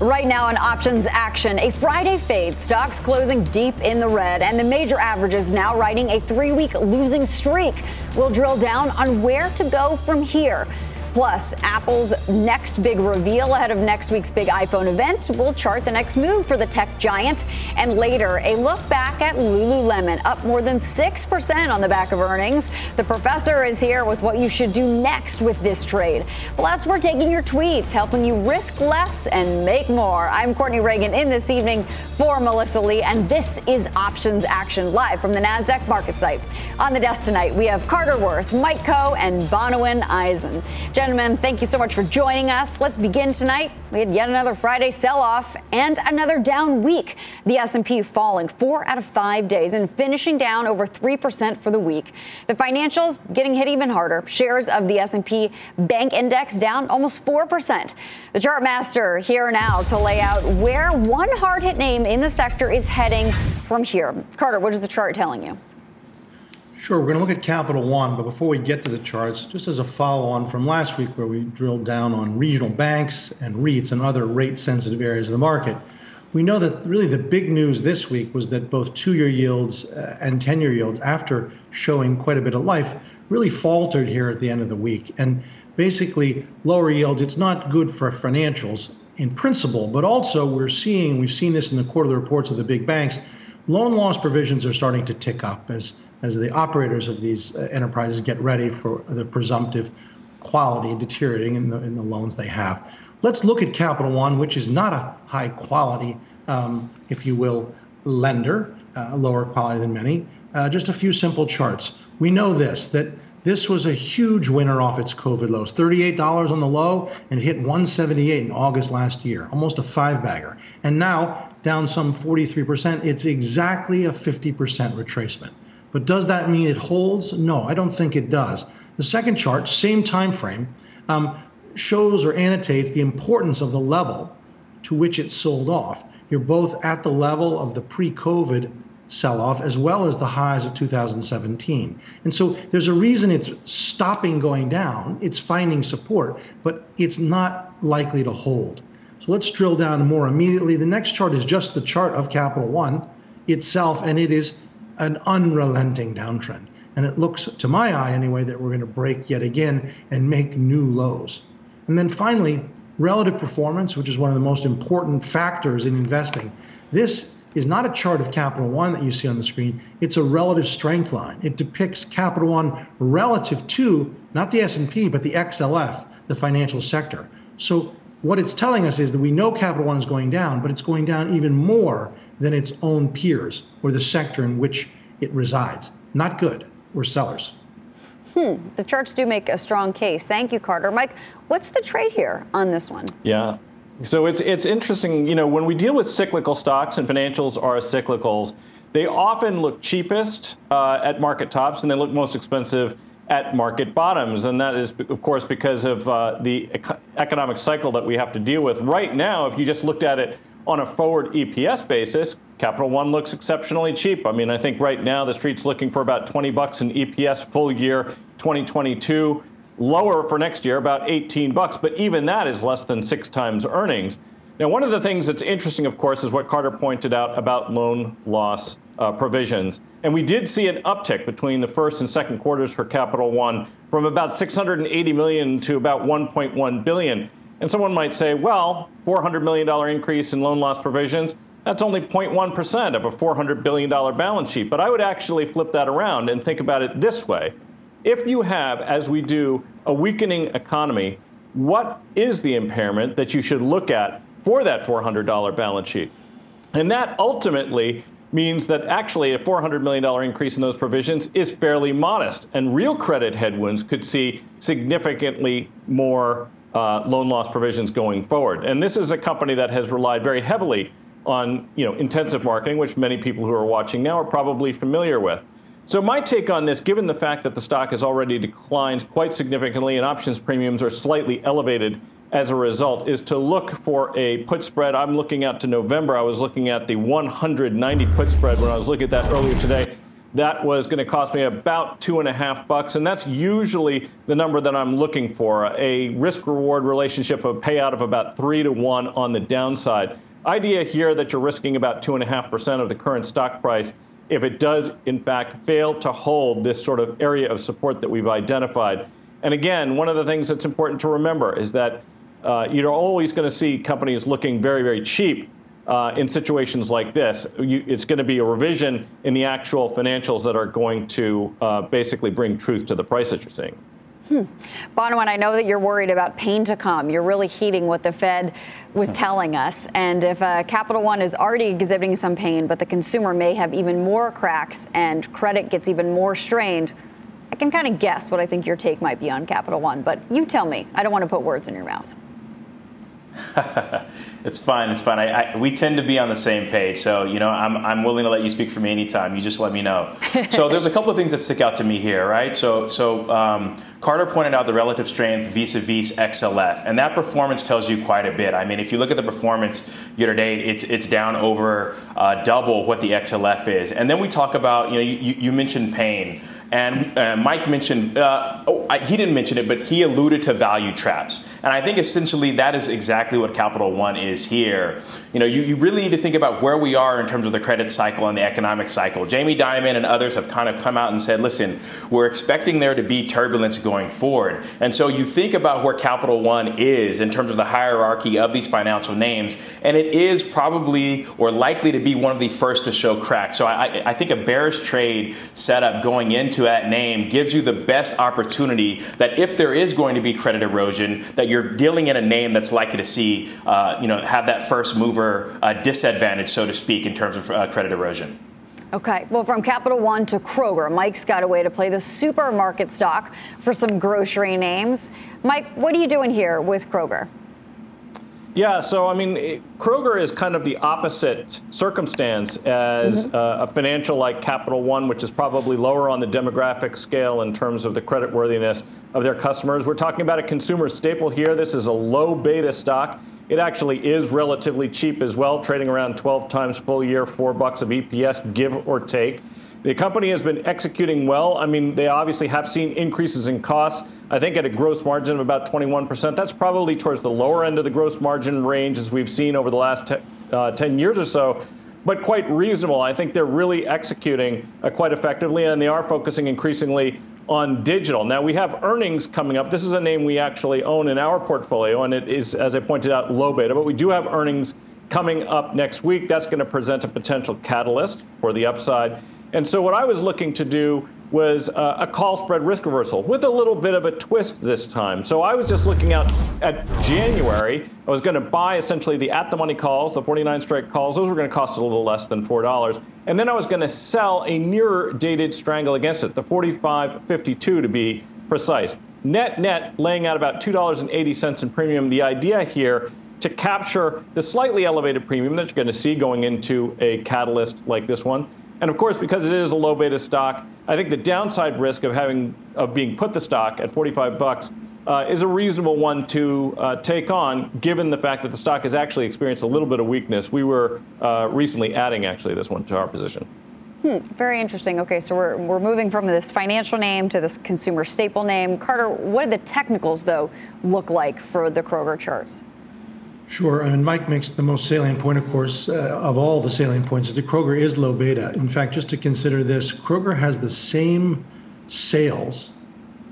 Right now in options action, a Friday fade, stocks closing deep in the red, and the major averages now riding a three week losing streak. We'll drill down on where to go from here. Plus, Apple's next big reveal ahead of next week's big iPhone event will chart the next move for the tech giant. And later, a look back at Lululemon, up more than 6% on the back of earnings. The professor is here with what you should do next with this trade. Plus, we're taking your tweets, helping you risk less and make more. I'm Courtney Reagan in this evening for Melissa Lee, and this is Options Action live from the NASDAQ market site. On the desk tonight, we have Carter Worth, Mike Khouw, and Bonawyn Eison. Gentlemen, thank you so much for joining us. Let's begin tonight. We had yet another Friday sell-off and another down week. The S&P falling 4 out of 5 days and finishing down over 3% for the week. The financials getting hit even harder. Shares of the S&P Bank Index down almost 4%. The chart master here now to lay out where one hard-hit name in the sector is heading from here. Carter, what is the chart telling you? Sure, we're going to look at Capital One, but before we get to the charts, just as a follow on from last week where we drilled down on regional banks and REITs and other rate sensitive areas of the market, we know that really the big news this week was that both two year yields uh, and 10 year yields, after showing quite a bit of life, really faltered here at the end of the week. And basically, lower yields, it's not good for financials in principle, but also we're seeing, we've seen this in the quarterly reports of the big banks, loan loss provisions are starting to tick up as as the operators of these uh, enterprises get ready for the presumptive quality deteriorating in the, in the loans they have. Let's look at Capital One, which is not a high quality, um, if you will, lender, uh, lower quality than many. Uh, just a few simple charts. We know this that this was a huge winner off its COVID lows. $38 on the low and hit 178 in August last year, almost a five bagger. And now down some 43%. It's exactly a 50% retracement. But does that mean it holds? No, I don't think it does. The second chart, same time frame, um, shows or annotates the importance of the level to which it sold off. You're both at the level of the pre-COVID sell-off as well as the highs of 2017. And so there's a reason it's stopping going down. It's finding support, but it's not likely to hold. So let's drill down more immediately. The next chart is just the chart of Capital One itself, and it is an unrelenting downtrend. And it looks, to my eye anyway, that we're going to break yet again and make new lows. And then finally, relative performance, which is one of the most important factors in investing. This is not a chart of Capital One that you see on the screen. It's a relative strength line. It depicts Capital One relative to not the S&P but the XLF, the financial sector. So what it's telling us is that we know Capital One is going down, but it's going down even more than its own peers or the sector in which it resides. Not good. We're sellers. Hmm. The charts do make a strong case. Thank you, Carter. Mike, what's the trade here on this one? Yeah. So it's it's interesting, you know, when we deal with cyclical stocks and financials are cyclicals, they often look cheapest uh, at market tops and they look most expensive at market bottoms. And that is, of course, because of uh, the economic cycle that we have to deal with. Right now, if you just looked at it on a forward EPS basis, Capital One looks exceptionally cheap. I mean, I think right now the street's looking for about 20 bucks in EPS full year 2022, lower for next year about 18 bucks, but even that is less than 6 times earnings. Now, one of the things that's interesting, of course, is what Carter pointed out about loan loss uh, provisions. And we did see an uptick between the first and second quarters for Capital One from about 680 million to about 1.1 billion. And someone might say, well, $400 million increase in loan loss provisions, that's only 0.1% of a $400 billion balance sheet. But I would actually flip that around and think about it this way. If you have, as we do, a weakening economy, what is the impairment that you should look at for that $400 balance sheet? And that ultimately means that actually a $400 million increase in those provisions is fairly modest. And real credit headwinds could see significantly more uh, loan loss provisions going forward. And this is a company that has relied very heavily on you know intensive marketing, which many people who are watching now are probably familiar with. So my take on this, given the fact that the stock has already declined quite significantly and options premiums are slightly elevated as a result, is to look for a put spread. I'm looking out to November. I was looking at the 190 put spread when I was looking at that earlier today. That was going to cost me about two and a half bucks, and that's usually the number that I'm looking for. A risk-reward relationship of payout of about three to one on the downside. Idea here that you're risking about two and a half percent of the current stock price if it does, in fact, fail to hold this sort of area of support that we've identified. And again, one of the things that's important to remember is that uh, you're always going to see companies looking very, very cheap uh, in situations like this. You, it's going to be a revision in the actual financials that are going to uh, basically bring truth to the price that you're seeing. Hmm. Bonawyn, I know that you're worried about pain to come. You're really heeding what the Fed was telling us. And if uh, Capital One is already exhibiting some pain, but the consumer may have even more cracks and credit gets even more strained, I can kind of guess what I think your take might be on Capital One. But you tell me. I don't want to put words in your mouth. it's fine. It's fine. I, I, we tend to be on the same page. So, you know, I'm, I'm willing to let you speak for me anytime. You just let me know. so, there's a couple of things that stick out to me here, right? So, so um, Carter pointed out the relative strength vis-a-vis XLF, and that performance tells you quite a bit. I mean, if you look at the performance year to date, it's it's down over uh, double what the XLF is. And then we talk about, you know, you, you mentioned pain. And uh, Mike mentioned, uh, oh, I, he didn't mention it, but he alluded to value traps. And I think essentially that is exactly what Capital One is here. You know, you, you really need to think about where we are in terms of the credit cycle and the economic cycle. Jamie Dimon and others have kind of come out and said, listen, we're expecting there to be turbulence going forward. And so you think about where Capital One is in terms of the hierarchy of these financial names, and it is probably or likely to be one of the first to show cracks. So I, I think a bearish trade setup going into to that name gives you the best opportunity that if there is going to be credit erosion, that you're dealing in a name that's likely to see, uh, you know, have that first mover uh, disadvantage, so to speak, in terms of uh, credit erosion. Okay, well, from Capital One to Kroger, Mike's got a way to play the supermarket stock for some grocery names. Mike, what are you doing here with Kroger? Yeah, so I mean, Kroger is kind of the opposite circumstance as mm-hmm. uh, a financial like Capital One, which is probably lower on the demographic scale in terms of the creditworthiness of their customers. We're talking about a consumer staple here. This is a low beta stock. It actually is relatively cheap as well, trading around 12 times full year, four bucks of EPS, give or take. The company has been executing well. I mean, they obviously have seen increases in costs. I think at a gross margin of about 21%. That's probably towards the lower end of the gross margin range as we've seen over the last te- uh, 10 years or so, but quite reasonable. I think they're really executing uh, quite effectively, and they are focusing increasingly on digital. Now, we have earnings coming up. This is a name we actually own in our portfolio, and it is, as I pointed out, low beta, but we do have earnings coming up next week. That's going to present a potential catalyst for the upside. And so what I was looking to do was uh, a call spread risk reversal with a little bit of a twist this time. So I was just looking out at January. I was going to buy essentially the at the money calls, the 49 strike calls. Those were going to cost a little less than $4. And then I was going to sell a nearer dated strangle against it, the 45.52 to be precise. Net net laying out about $2.80 in premium. The idea here to capture the slightly elevated premium that you're going to see going into a catalyst like this one and of course, because it is a low beta stock, I think the downside risk of having of being put the stock at 45 bucks uh, is a reasonable one to uh, take on, given the fact that the stock has actually experienced a little bit of weakness. We were uh, recently adding actually this one to our position. Hmm, very interesting. Okay, so we're, we're moving from this financial name to this consumer staple name. Carter, what do the technicals, though, look like for the Kroger charts? Sure. I mean, Mike makes the most salient point, of course, uh, of all the salient points, is that Kroger is low beta. In fact, just to consider this, Kroger has the same sales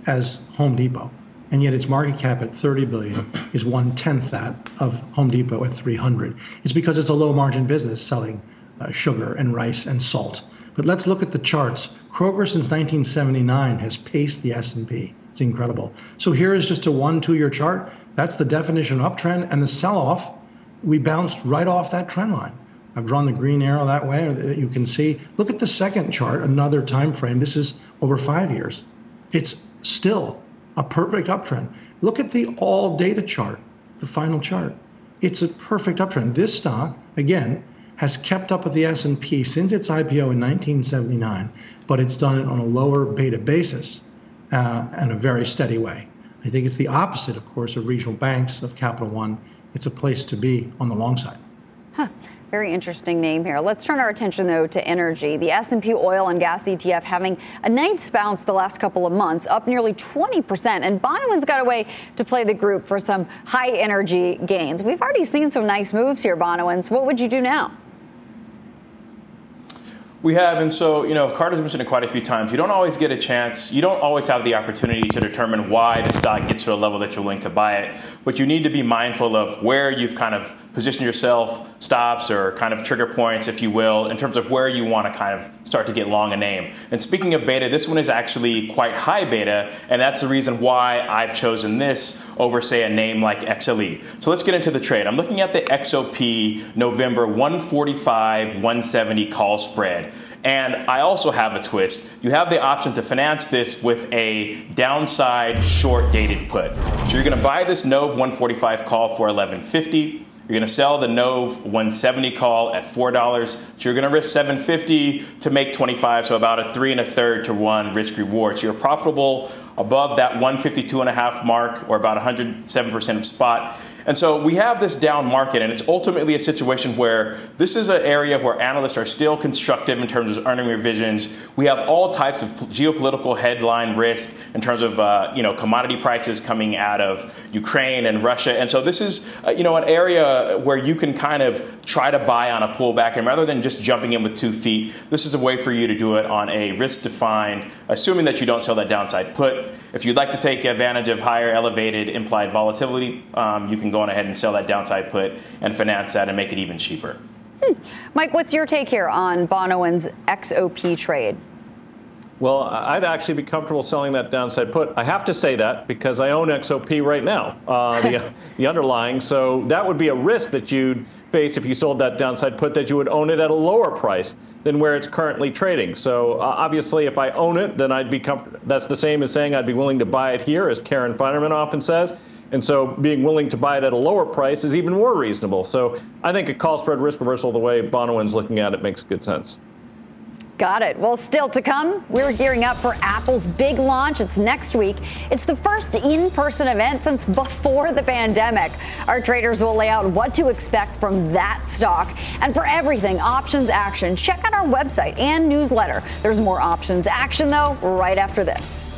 as Home Depot, and yet its market cap at 30 billion is one tenth that of Home Depot at 300. It's because it's a low margin business selling uh, sugar and rice and salt. But let's look at the charts. Kroger since 1979 has paced the S&P. It's incredible. So here is just a one, two year chart. That's the definition of uptrend. And the sell off, we bounced right off that trend line. I've drawn the green arrow that way that you can see. Look at the second chart, another time frame. This is over five years. It's still a perfect uptrend. Look at the all data chart, the final chart. It's a perfect uptrend. This stock, again, has kept up with the S&P since its IPO in 1979, but it's done it on a lower beta basis uh, and a very steady way. I think it's the opposite, of course, of regional banks, of Capital One. It's a place to be on the long side. Huh. Very interesting name here. Let's turn our attention though to energy. The S&P oil and gas ETF having a nice bounce the last couple of months, up nearly 20%. And Bonawyn's got a way to play the group for some high energy gains. We've already seen some nice moves here, Bonawyn. So what would you do now? We have, and so, you know, Carter's mentioned it quite a few times. You don't always get a chance, you don't always have the opportunity to determine why the stock gets to a level that you're willing to buy it, but you need to be mindful of where you've kind of positioned yourself, stops or kind of trigger points, if you will, in terms of where you want to kind of start to get long a name. And speaking of beta, this one is actually quite high beta, and that's the reason why I've chosen this over, say, a name like XLE. So let's get into the trade. I'm looking at the XOP November 145 170 call spread. And I also have a twist. You have the option to finance this with a downside short dated put. So you're going to buy this Nove 145 call for 1150. You're going to sell the Nove 170 call at four dollars. So you're going to risk 750 to make 25. So about a three and a third to one risk reward. So you're profitable above that 152 and a half mark, or about 107 percent of spot. And so we have this down market, and it's ultimately a situation where this is an area where analysts are still constructive in terms of earning revisions. We have all types of geopolitical headline risk in terms of uh, you know commodity prices coming out of Ukraine and Russia, and so this is uh, you know an area where you can kind of try to buy on a pullback, and rather than just jumping in with two feet, this is a way for you to do it on a risk defined, assuming that you don't sell that downside put. If you'd like to take advantage of higher elevated implied volatility, um, you can go go on ahead and sell that downside put and finance that and make it even cheaper. Hmm. Mike, what's your take here on Bonawyn's XOP trade? Well, I'd actually be comfortable selling that downside put. I have to say that because I own XOP right now, uh, the, the underlying. So that would be a risk that you'd face if you sold that downside put, that you would own it at a lower price than where it's currently trading. So uh, obviously, if I own it, then I'd be comfortable. That's the same as saying I'd be willing to buy it here, as Karen Finerman often says. And so being willing to buy it at a lower price is even more reasonable. So I think a call spread risk reversal, the way Bonawyn's looking at it, makes good sense. Got it. Well, still to come, we're gearing up for Apple's big launch. It's next week. It's the first in person event since before the pandemic. Our traders will lay out what to expect from that stock. And for everything options action, check out our website and newsletter. There's more options action, though, right after this.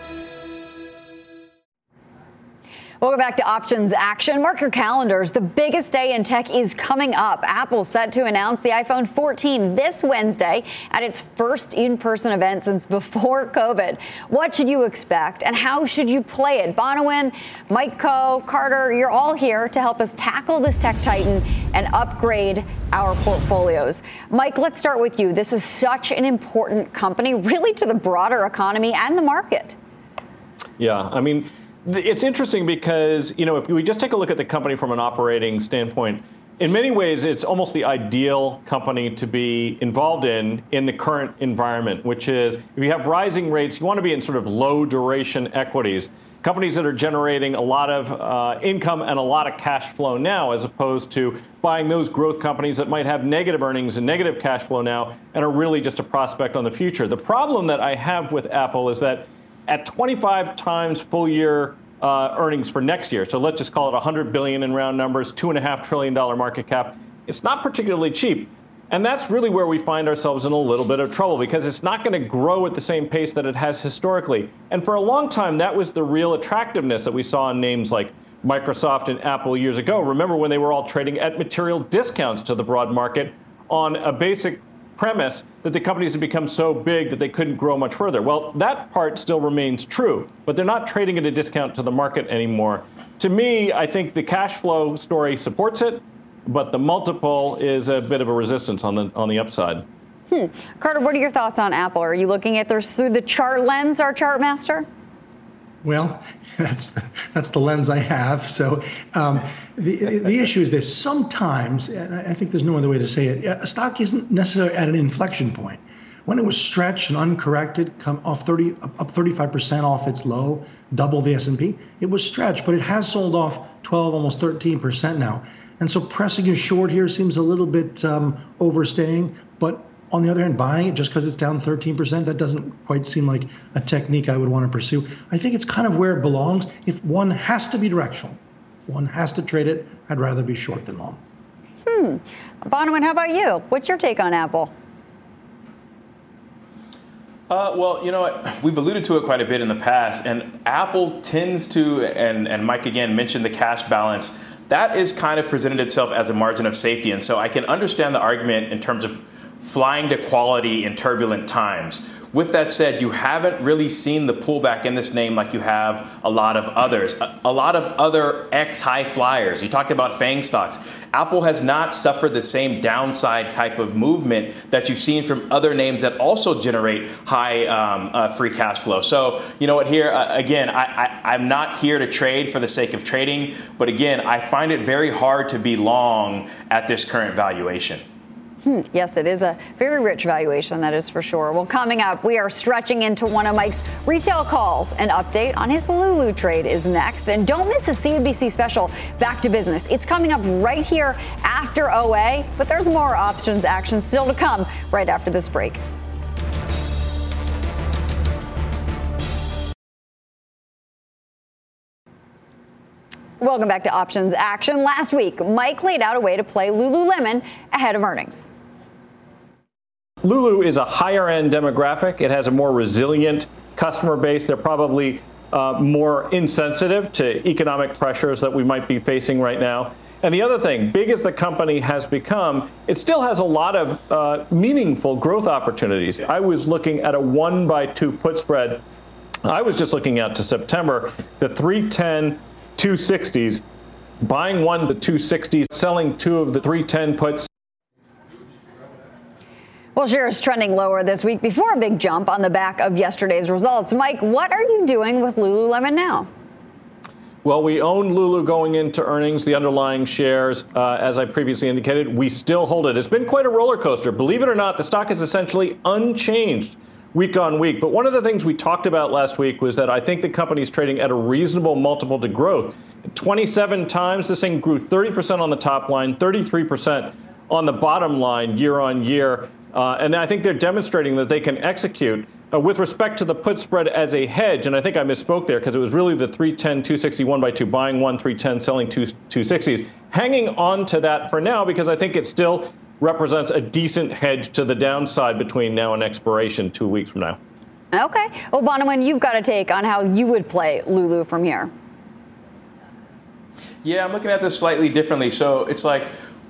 Welcome back to Options Action. Mark your calendars. The biggest day in tech is coming up. Apple set to announce the iPhone 14 this Wednesday at its first in person event since before COVID. What should you expect and how should you play it? Bonawyn, Mike Khouw, Carter, you're all here to help us tackle this tech titan and upgrade our portfolios. Mike, let's start with you. This is such an important company, really, to the broader economy and the market. Yeah, I mean, it's interesting because, you know, if we just take a look at the company from an operating standpoint, in many ways, it's almost the ideal company to be involved in in the current environment, which is if you have rising rates, you want to be in sort of low duration equities, companies that are generating a lot of uh, income and a lot of cash flow now, as opposed to buying those growth companies that might have negative earnings and negative cash flow now and are really just a prospect on the future. The problem that I have with Apple is that at 25 times full year uh, earnings for next year. So let's just call it 100 billion in round numbers, two and a half trillion dollar market cap. It's not particularly cheap. And that's really where we find ourselves in a little bit of trouble because it's not going to grow at the same pace that it has historically. And for a long time, that was the real attractiveness that we saw in names like Microsoft and Apple years ago. Remember when they were all trading at material discounts to the broad market on a basic premise that the companies had become so big that they couldn't grow much further. Well, that part still remains true, but they're not trading at a discount to the market anymore. To me, I think the cash flow story supports it, but the multiple is a bit of a resistance on the on the upside. Hmm. Carter, what are your thoughts on Apple? Are you looking at this through the chart lens, our chart master? Well, that's that's the lens I have. So um, the the issue is this: sometimes, and I think there's no other way to say it, a stock isn't necessarily at an inflection point. When it was stretched and uncorrected, come off 30 up 35% off its low, double the S&P, it was stretched, but it has sold off 12, almost 13% now. And so pressing a short here seems a little bit um, overstaying, but on the other hand, buying it just because it's down 13%, that doesn't quite seem like a technique I would want to pursue. I think it's kind of where it belongs. If one has to be directional, one has to trade it, I'd rather be short than long. Hmm. Bonawyn, how about you? What's your take on Apple? Uh, well, you know what? We've alluded to it quite a bit in the past, and Apple tends to, and, and Mike again mentioned the cash balance. That is kind of presented itself as a margin of safety. And so I can understand the argument in terms of flying to quality in turbulent times. With that said, you haven't really seen the pullback in this name like you have a lot of others. A, lot of other ex high flyers. You talked about FANG stocks. Apple has not suffered the same downside type of movement that you've seen from other names that also generate high um, uh, free cash flow. So, you know what, here, uh, again, I, I'm not here to trade for the sake of trading, but again, I find it very hard to be long at this current valuation. Hmm, yes, it is a very rich valuation, that is for sure. Well, coming up, we are stretching into one of Mike's retail calls. An update on his Lulu trade is next. And don't miss a CNBC special, Back to Business. It's coming up right here after OA, but there's more options action still to come right after this break. Welcome back to Options Action. Last week, Mike laid out a way to play Lululemon ahead of earnings. Lulu is a higher end demographic. It has a more resilient customer base. They're probably uh, more insensitive to economic pressures that we might be facing right now. And the other thing, big as the company has become, it still has a lot of uh, meaningful growth opportunities. I was looking at a one by two put spread. I was just looking out to September. The 310 260s, buying one the 260s, selling two of the 310 puts. Well, shares trending lower this week before a big jump on the back of yesterday's results. Mike, what are you doing with Lululemon now? Well, we own Lulu going into earnings, the underlying shares, uh, as I previously indicated. We still hold it. It's been quite a roller coaster. Believe it or not, the stock is essentially unchanged week on week. But one of the things we talked about last week was that I think the company is trading at a reasonable multiple to growth. 27 times, this thing grew 30% on the top line, 33% on the bottom line year on year. Uh, and I think they're demonstrating that they can execute. Uh, with respect to the put spread as a hedge, and I think I misspoke there because it was really the 310, 261 by 2, buying one, 310, selling two 260s. Hanging on to that for now because I think it's still represents a decent hedge to the downside between now and expiration two weeks from now. Okay. Well, Bonawyn, you've got a take on how you would play Lulu from here. Yeah, I'm looking at this slightly differently. So it's like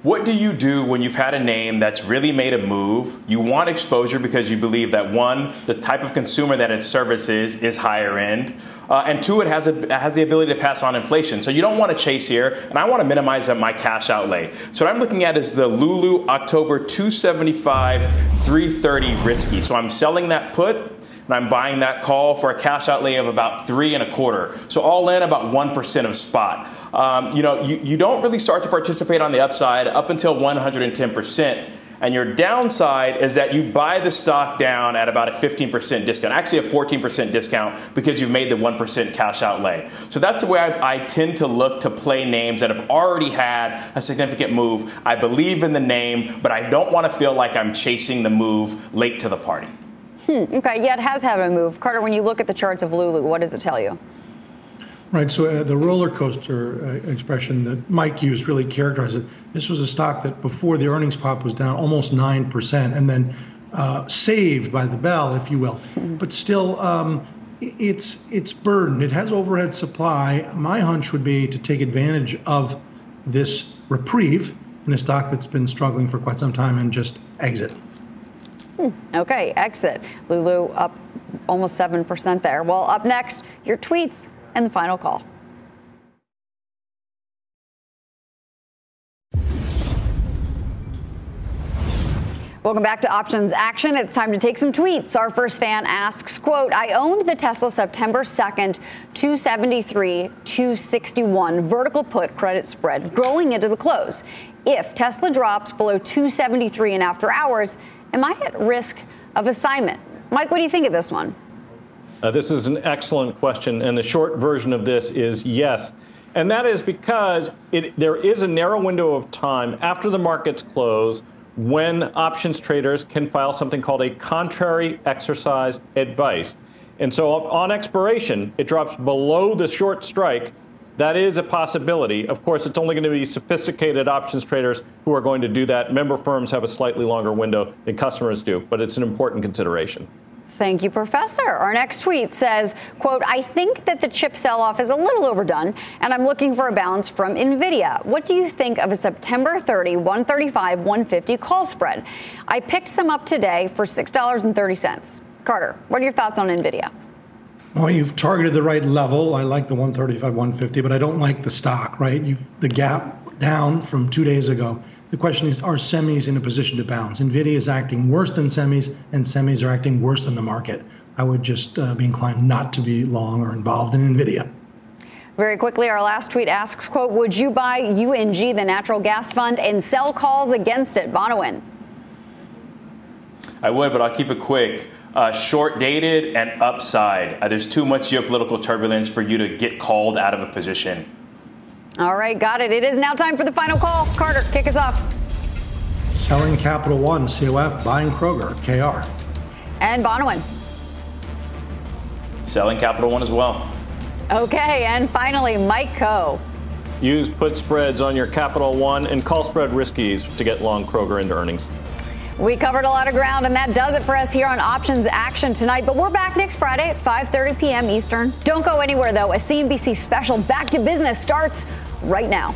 what do you do when you've had a name that's really made a move? You want exposure because you believe that one, the type of consumer that it services is higher end, uh, and two, it has a, has the ability to pass on inflation. So you don't want to chase here, and I want to minimize my cash outlay. So what I'm looking at is the Lulu October 275 330 risky. So I'm selling that put and I'm buying that call for a cash outlay of about three and a quarter. So all in about 1% of spot. Um, you know, you, you don't really start to participate on the upside up until 110%. And your downside is that you buy the stock down at about a 15% discount, actually a 14% discount because you've made the 1% cash outlay. So that's the way I, I, tend to look to play names that have already had a significant move. I believe in the name, but I don't want to feel like I'm chasing the move late to the party. Hmm, okay, yeah, it has had a move. Carter, when you look at the charts of Lulu, what does it tell you? Right. So uh, the roller coaster uh, expression that Mike used really characterized it. This was a stock that before the earnings pop was down almost nine percent, and then uh, saved by the bell, if you will. Mm-hmm. But still, um, it's it's burdened. It has overhead supply. My hunch would be to take advantage of this reprieve in a stock that's been struggling for quite some time and just exit. Okay, exit. Lulu up almost 7% there. Well, up next, your tweets and the final call. Welcome back to Options Action. It's time to take some tweets. Our first fan asks, quote, I owned the Tesla September 2nd, 273, 261 vertical put credit spread growing into the close. If Tesla drops below 273 in after hours, am I at risk of assignment? Mike, what do you think of this one? Uh, this is an excellent question, and the short version of this is yes. And that is because it, there is a narrow window of time after the markets close when options traders can file something called a contrary exercise advice. And so on expiration, it drops below the short strike. That is a possibility. Of course, it's only going to be sophisticated options traders who are going to do that. Member firms have a slightly longer window than customers do, but it's an important consideration. Thank you, Professor. Our next tweet says, quote, I think that the chip sell-off is a little overdone, and I'm looking for a bounce from NVIDIA. What do you think of a September 30, 135, 150 call spread? I picked some up today for $6.30. Carter, what are your thoughts on NVIDIA? Well, you've targeted the right level. I like the 135, 150, but I don't like the stock, right? You've the gap down from two days ago the question is, are semis in a position to bounce? NVIDIA is acting worse than semis, and semis are acting worse than the market. I would just uh, be inclined not to be long or involved in NVIDIA. Very quickly, our last tweet asks, quote, would you buy UNG, the natural gas fund, and sell calls against it? Bonawyn. I would, but I'll keep it quick. Uh, short dated and upside. Uh, there's too much geopolitical turbulence for you to get called out of a position. All right, got it. It is now time for the final call. Carter, kick us off. Selling Capital One, COF, buying Kroger, KR. And Bonawyn. Selling Capital One as well. Okay, and finally, Mike Khouw. Use put spreads on your Capital One and call spread riskies to get long Kroger into earnings. We covered a lot of ground, and that does it for us here on Options Action tonight. But we're back next Friday at 5:30 p.m. Eastern. Don't go anywhere though. A CNBC special Back to Business starts right now.